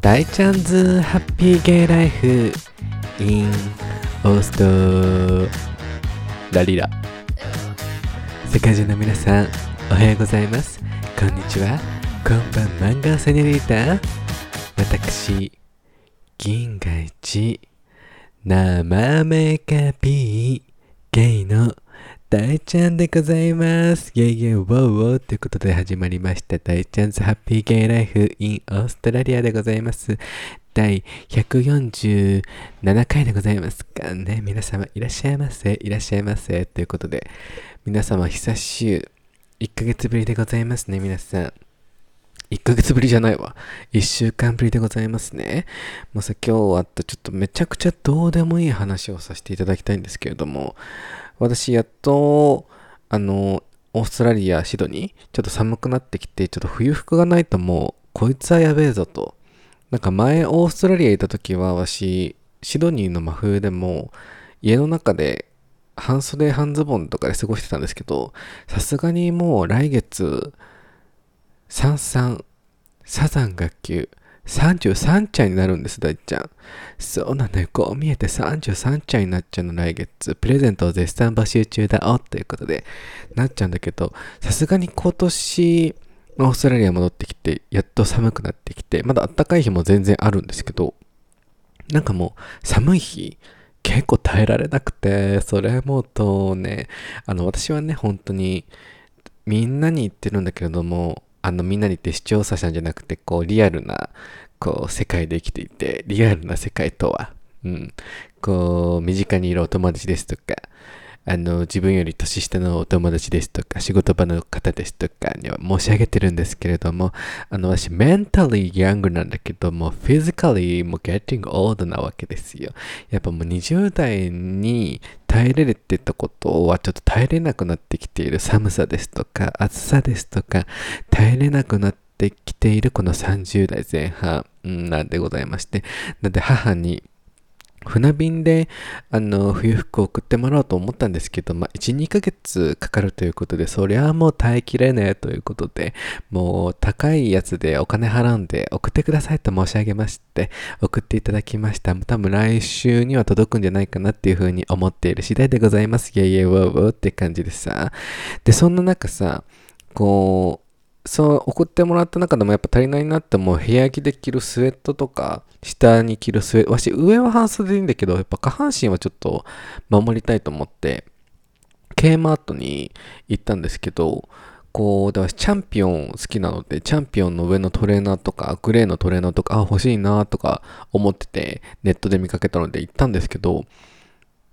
大チャンズハッピーゲイライフ in オーストラリラ。世界中の皆さんおはようございます。こんにちは。こんばんマンガーセニリータ私銀河一生メカピーゲイの大ちゃんでございます。イェイイェイウォーウォーということで始まりました大ちゃんズハッピーゲイライフ in オーストラリアでございます。第147回でございますかね。皆様いらっしゃいませ。いらっしゃいませ。ということで、皆様久しゅう。1ヶ月ぶりでございますね、皆さん。1ヶ月ぶりじゃないわ。1週間ぶりでございますね。もうさ、今日あったちょっとめちゃくちゃどうでもいい話をさせていただきたいんですけれども、私やっと、あの、オーストラリア、シドニー、ちょっと寒くなってきて、ちょっと冬服がないともう、こいつはやべえぞと。なんか前、オーストラリアいた時は、私、シドニーの真冬でも、家の中で、半袖半ズボンとかで過ごしてたんですけど、さすがにもう来月、三三サザン学級、33歳になるんです、大ちゃん。そうなのよ。こう見えて33歳になっちゃうの、来月。プレゼントを絶賛募集中だおということで、なっちゃうんだけど、さすがに今年、オーストラリア戻ってきて、やっと寒くなってきて、まだ暖かい日も全然あるんですけど、なんかもう、寒い日、結構耐えられなくて、それもとね、あの、私はね、本当に、みんなに言ってるんだけれども、あのみんなに言って視聴者さんじゃなくてこうリアルなこう世界で生きていてリアルな世界とは、うん、こう身近にいるお友達ですとかあの自分より年下のお友達ですとか仕事場の方ですとかには申し上げてるんですけれどもあの私メンタリーヤングなんだけどもフィジカリーも getting old なわけですよ。やっぱもう20代に耐えれてたことはちょっと耐えれなくなってきている。寒さですとか暑さですとか耐えれなくなってきているこの30代前半なんでございまして。なんで母に船便であの冬服を送ってもらおうと思ったんですけど、まあ、1、2ヶ月かかるということで、そりゃもう耐えきれねえということで、もう高いやつでお金払うんで送ってくださいと申し上げまして、送っていただきました。多分来週には届くんじゃないかなっていうふうに思っている次第でございます。イェイイェイウォーウォーって感じでさ。で、そんな中さ、こう、そう送ってもらった中でもやっぱ足りないなってもう部屋着で着るスウェットとか下に着るスウェットわし上は半袖でいいんだけどやっぱ下半身はちょっと守りたいと思って K マートに行ったんですけどこう、だからチャンピオン好きなので、チャンピオンの上のトレーナーとか、グレーのトレーナーとか、あ、欲しいなとか思ってて、ネットで見かけたので行ったんですけど、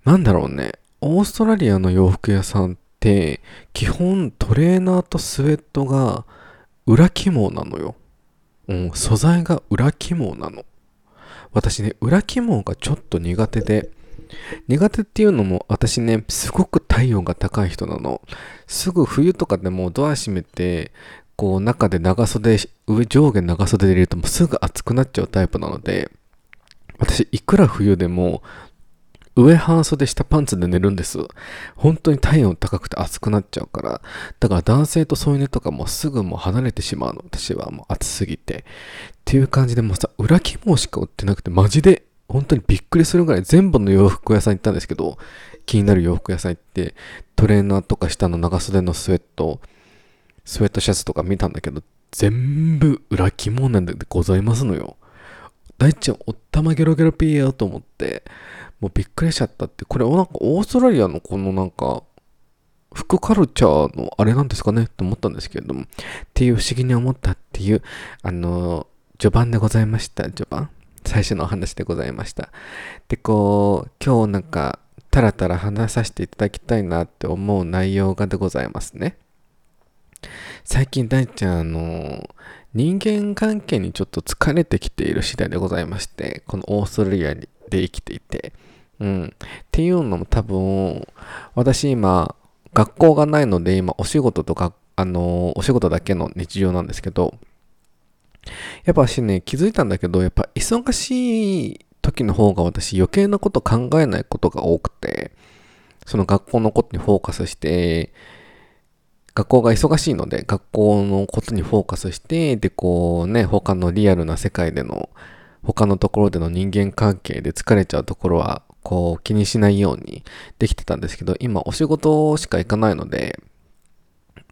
なんだろうね、オーストラリアの洋服屋さんって、基本トレーナーとスウェットが裏起毛なのよ。うん、素材が裏起毛なの。私ね、裏起毛がちょっと苦手で、苦手っていうのも私ね、すごく体温が高い人なの。すぐ冬とかでもドア閉めて、こう中で長袖、上上下長袖で入れるともうすぐ暑くなっちゃうタイプなので、私いくら冬でも上半袖下パンツで寝るんです。本当に体温高くて暑くなっちゃうから。だから男性と添い寝とかもすぐもう離れてしまうの。私はもう暑すぎて。っていう感じでもうさ、裏起毛しか売ってなくてマジで本当にびっくりするぐらい全部の洋服屋さん行ったんですけど、気になる洋服屋さん行って、トレーナーとか下の長袖のスウェット、スウェットシャツとか見たんだけど、全部裏起毛なんでございますのよ。大ちゃん、おったまゲロゲロピーよと思って、もうびっくりしちゃったって、これなんかオーストラリアのこのなんか、服カルチャーのあれなんですかね？って思ったんですけれども、っていう不思議に思ったっていう、あの、序盤でございました、序盤。最初のお話でございました。で、こう、今日なんか、たらたら話させていただきたいなって思う内容がでございますね。最近大ちゃん、あの、人間関係にちょっと疲れてきている次第でございまして、このオーストラリアで生きていて、うん。っていうのも多分、私今、学校がないので今、お仕事とか、あの、お仕事だけの日常なんですけど、やっぱ私ね、気づいたんだけど、やっぱ忙しい時の方が私余計なこと考えないことが多くて、その学校のことにフォーカスして、学校が忙しいので、学校のことにフォーカスして、で、こうね、他のリアルな世界での他のところでの人間関係で疲れちゃうところは、こう気にしないようにできてたんですけど、今お仕事しか行かないので、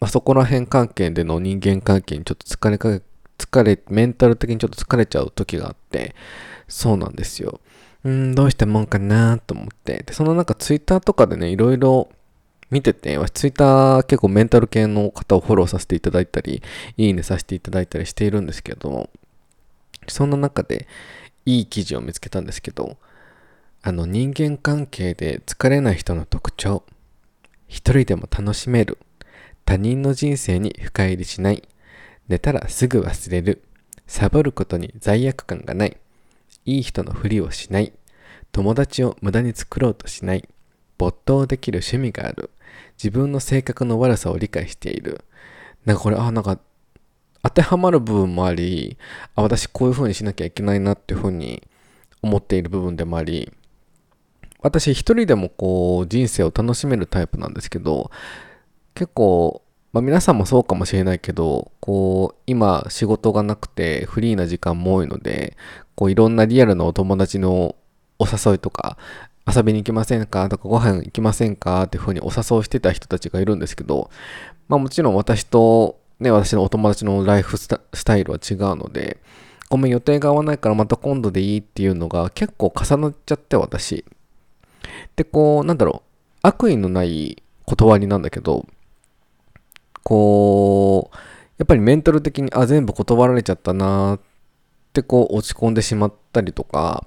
まあ、そこら辺関係での人間関係にちょっと疲れか疲れ、メンタル的にちょっと疲れちゃう時があって、そうなんですよ。うん、どうしたもんかなと思って。で、そのなんかツイッターとかでね、いろいろ見てて、ツイッター結構メンタル系の方をフォローさせていただいたり、いいねさせていただいたりしているんですけど、そんな中でいい記事を見つけたんですけど、あの人間関係で疲れない人の特徴、一人でも楽しめる、他人の人生に深入りしない、寝たらすぐ忘れる、サボることに罪悪感がない、いい人のふりをしない、友達を無駄に作ろうとしない、没頭できる趣味がある、自分の性格の悪さを理解している。なんかこれ、あ、なんか、当てはまる部分もあり、あ、私こういう風にしなきゃいけないなっていう風に思っている部分でもあり、私一人でもこう人生を楽しめるタイプなんですけど、結構、まあ皆さんもそうかもしれないけど、こう、今仕事がなくてフリーな時間も多いので、こういろんなリアルなお友達のお誘いとか、遊びに行きませんか？とかご飯行きませんか？っていうふうにお誘いしてた人たちがいるんですけど、まあもちろん私とね、私のお友達のライフスタイルは違うので、ごめん予定が合わないからまた今度でいいっていうのが結構重なっちゃって私。で、こう、なんだろう、悪意のない断りなんだけど、こう、やっぱりメンタル的に、あ、全部断られちゃったなってこう落ち込んでしまったりとか、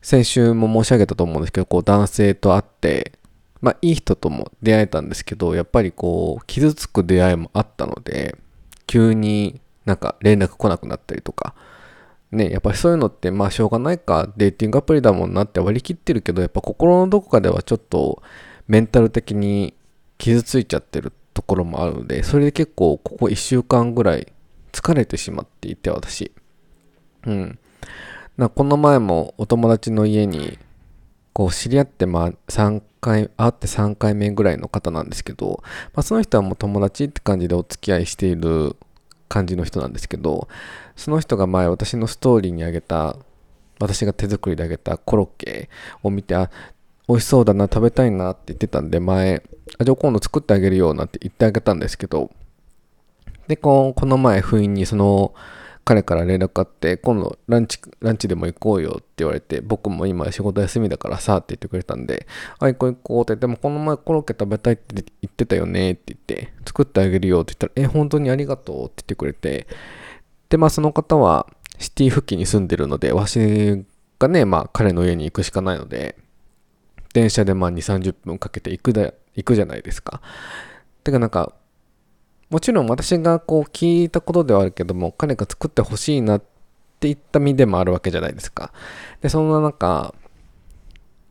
先週も申し上げたと思うんですけど、こう男性と会って、まあいい人とも出会えたんですけど、やっぱりこう傷つく出会いもあったので、急になんか連絡来なくなったりとか、ね、やっぱりそういうのってまあしょうがないか、デーティングアプリだもんなって割り切ってるけど、やっぱ心のどこかではちょっとメンタル的に傷ついちゃってるところもあるので、それで結構ここ1週間ぐらい疲れてしまっていて私。うん。なこの前もお友達の家にこう知り合ってまあ3回会って3回目ぐらいの方なんですけど、まあ、その人はもう友達って感じでお付き合いしている感じの人なんですけどその人が前私のストーリーにあげた私が手作りであげたコロッケを見てあ美味しそうだな食べたいなって言ってたんで前あじゃあ今度作ってあげるよなんて言ってあげたんですけどでこの前不意にその彼から連絡あって、今度ランチ、ランチでも行こうよって言われて、僕も今仕事休みだからさって言ってくれたんで、あ、行こう行こうって、でもこの前コロッケ食べたいって言ってたよねって言って、作ってあげるよって言ったら、え、本当にありがとうって言ってくれて、で、まあその方はシティ付近に住んでるので、わしがね、まあ彼の家に行くしかないので、電車でまあ2、30分かけて行くだ、行くじゃないですか。てかなんか、もちろん私がこう聞いたことではあるけども、彼が作ってほしいなっていった身でもあるわけじゃないですか。で、そんな中、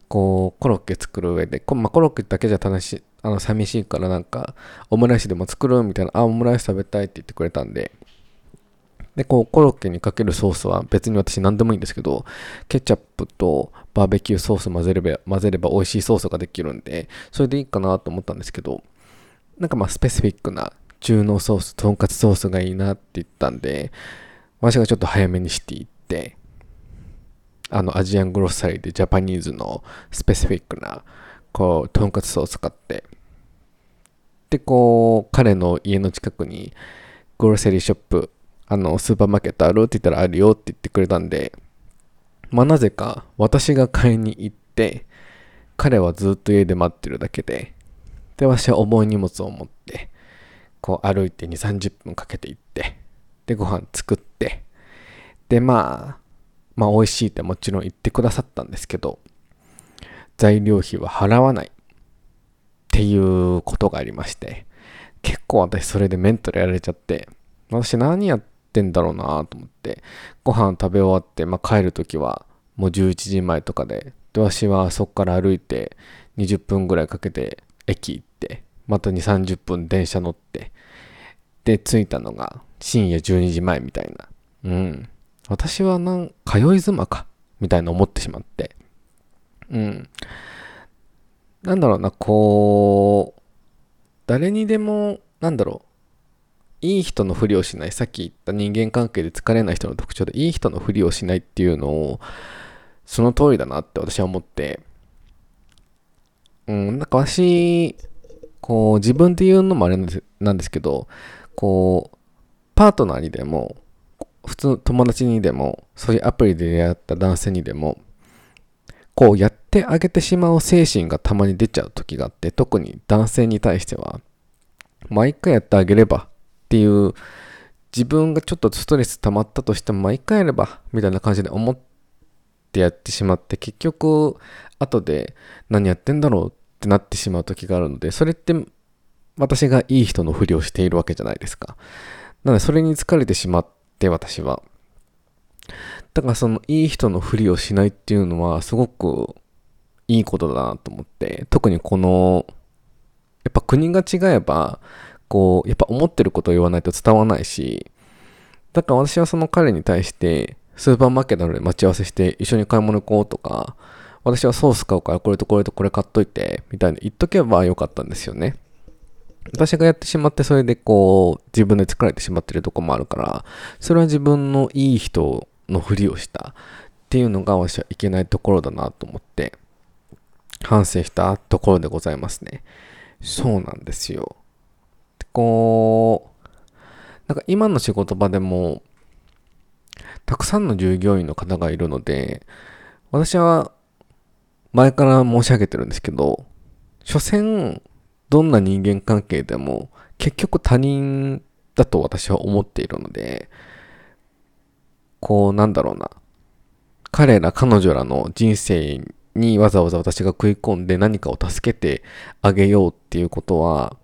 こう、コロッケ作る上で、まあ、コロッケだけじゃ楽しい、あの、寂しいからなんか、オムライスでも作るみたいな、あ、オムライス食べたいって言ってくれたんで、で、こう、コロッケにかけるソースは別に私何でもいいんですけど、ケチャップとバーベキューソース混ぜれば、混ぜれば美味しいソースができるんで、それでいいかなと思ったんですけど、なんかまあスペシフィックな中濃ソース、とんかつソースがいいなって言ったんで、私がちょっと早めにしていって、あのアジアングロッサリーでジャパニーズのスペシフィックな、こう、とんかつソース買って、で、こう、彼の家の近くに、グロッセリーショップ、あの、スーパーマーケットあるって言ったらあるよって言ってくれたんで、まあなぜか私が買いに行って、彼はずっと家で待ってるだけで、で、私は重い荷物を持って、こう歩いて2、30分かけて行って、で、ご飯作って、で、まあ、まあ美味しいってもちろん言ってくださったんですけど、材料費は払わないっていうことがありまして、結構私それでメンタルやられちゃって、私何やってんだろうなと思って、ご飯食べ終わって、まあ帰るときはもう11時前とかで、で、私はそこから歩いて20分ぐらいかけて駅行って、また2、30分電車乗って、で、着いたのが深夜12時前みたいな。うん。私はなん、通い妻か、みたいな思ってしまって。うん。なんだろうな、こう、誰にでも、なんだろう、いい人のふりをしないさっき言った人間関係で疲れない人の特徴でいい人のふりをしないっていうのをその通りだなって私は思ってうんなんか私こう自分で言うのもあれなんですけどこうパートナーにでも普通友達にでもそういうアプリで出会った男性にでもこうやってあげてしまう精神がたまに出ちゃう時があって特に男性に対しては毎回やってあげればっていう自分がちょっとストレス溜まったとしても毎回やればみたいな感じで思ってやってしまって結局後で何やってんだろうってなってしまう時があるのでそれって私がいい人のふりをしているわけじゃないですか。なのでそれに疲れてしまって私は。だからそのいい人のふりをしないっていうのはすごくいいことだなと思って特にこのやっぱ国が違えばこうやっぱ思ってることを言わないと伝わないしだから私はその彼に対してスーパーマーケットで待ち合わせして一緒に買い物行こうとか私はソース買うからこれとこれとこれ買っといてみたいに言っとけばよかったんですよね。私がやってしまってそれでこう自分で疲れてしまってるとこもあるからそれは自分のいい人のふりをしたっていうのが私はいけないところだなと思って反省したところでございますね。そうなんですよ。こうなんか今の仕事場でもたくさんの従業員の方がいるので私は前から申し上げてるんですけど所詮どんな人間関係でも結局他人だと私は思っているので、こうなんだろうな。彼ら彼女らの人生にわざわざ私が食い込んで何かを助けてあげようっていうことは、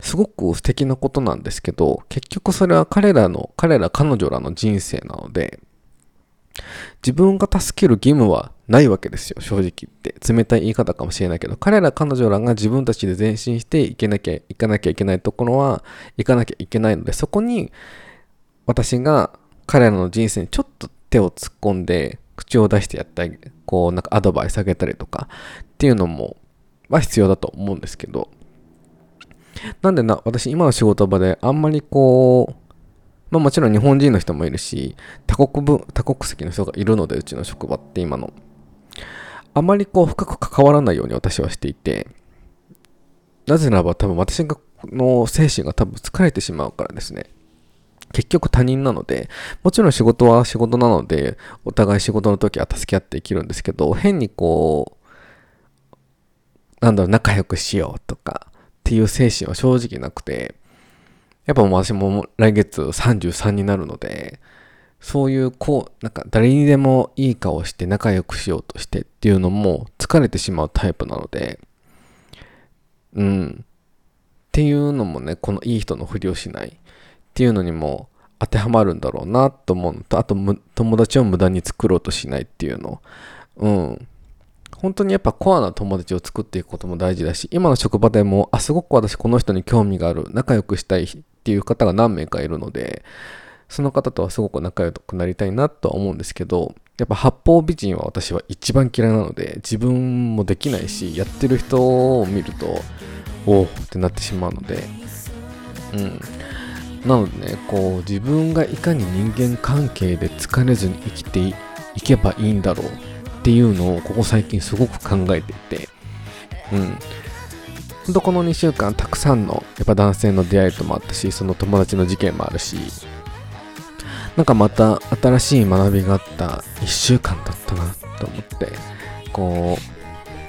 すごく素敵なことなんですけど、結局それは彼らの、彼ら彼女らの人生なので、自分が助ける義務はないわけですよ、正直言って。冷たい言い方かもしれないけど、彼ら彼女らが自分たちで前進していけなきゃ、行かなきゃいけないところは行かなきゃいけないので、そこに私が彼らの人生にちょっと手を突っ込んで、口を出してやったり、こうなんかアドバイスあげたりとかっていうのも、は必要だと思うんですけど、なんでな、私今の仕事場であんまりこう、まあもちろん日本人の人もいるし、多国分、多国籍の人がいるので、うちの職場って今の。あまりこう深く関わらないように私はしていて、なぜならば多分私の精神が多分疲れてしまうからですね。結局他人なので、もちろん仕事は仕事なので、お互い仕事の時は助け合って生きるんですけど、変にこう、なんだろう、仲良くしようとかっていう精神は正直なくて、やっぱ私も来月33になるので、そういうこう、なんか誰にでもいい顔して仲良くしようとしてっていうのも疲れてしまうタイプなので、うん。っていうのもね、このいい人のふりをしないっていうのにも当てはまるんだろうなと思うのと、あと友達を無駄に作ろうとしないっていうの。うん。本当にやっぱコアな友達を作っていくことも大事だし、今の職場でも、あ、すごく私この人に興味がある、仲良くしたいっていう方が何名かいるので、その方とはすごく仲良くなりたいなとは思うんですけど、やっぱ八方美人は私は一番嫌いなので、自分もできないし、やってる人を見ると、おおってなってしまうので、うん。なのでね、こう、自分がいかに人間関係で疲れずに生きていけばいいんだろうっていうのをここ最近すごく考えていて、うん。ほんとこの2週間たくさんのやっぱ男性の出会いともあったし、その友達の事件もあるし、なんかまた新しい学びがあった1週間だったなと思って、こ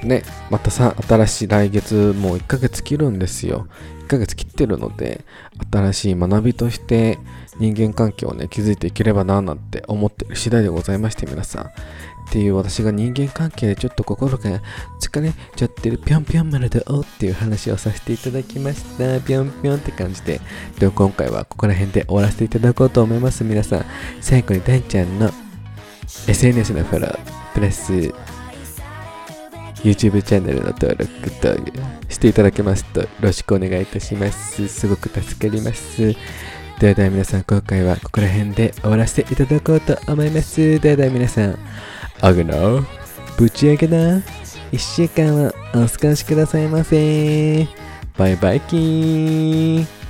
う、ね、またさ、新しい来月もう1ヶ月切るんですよ。1ヶ月切ってるので、新しい学びとして人間関係をね、築いていければななんて思ってる次第でございまして、皆さん。っていう私が人間関係でちょっと心が疲れちゃってるぴょんぴょん丸でおうっていう話をさせていただきました。ぴょんぴょんって感じでで今回はここら辺で終わらせていただこうと思います。皆さん最後にダンちゃんの SNS のフォロープラス YouTube チャンネルの登録としていただけますとよろしくお願いいたします。すごく助かります。ではでは皆さん今回はここら辺で終わらせていただこうと思います。ではでは皆さんあぐなぶち上げな。一週間はお過ごしくださいませ。バイバイキー。ン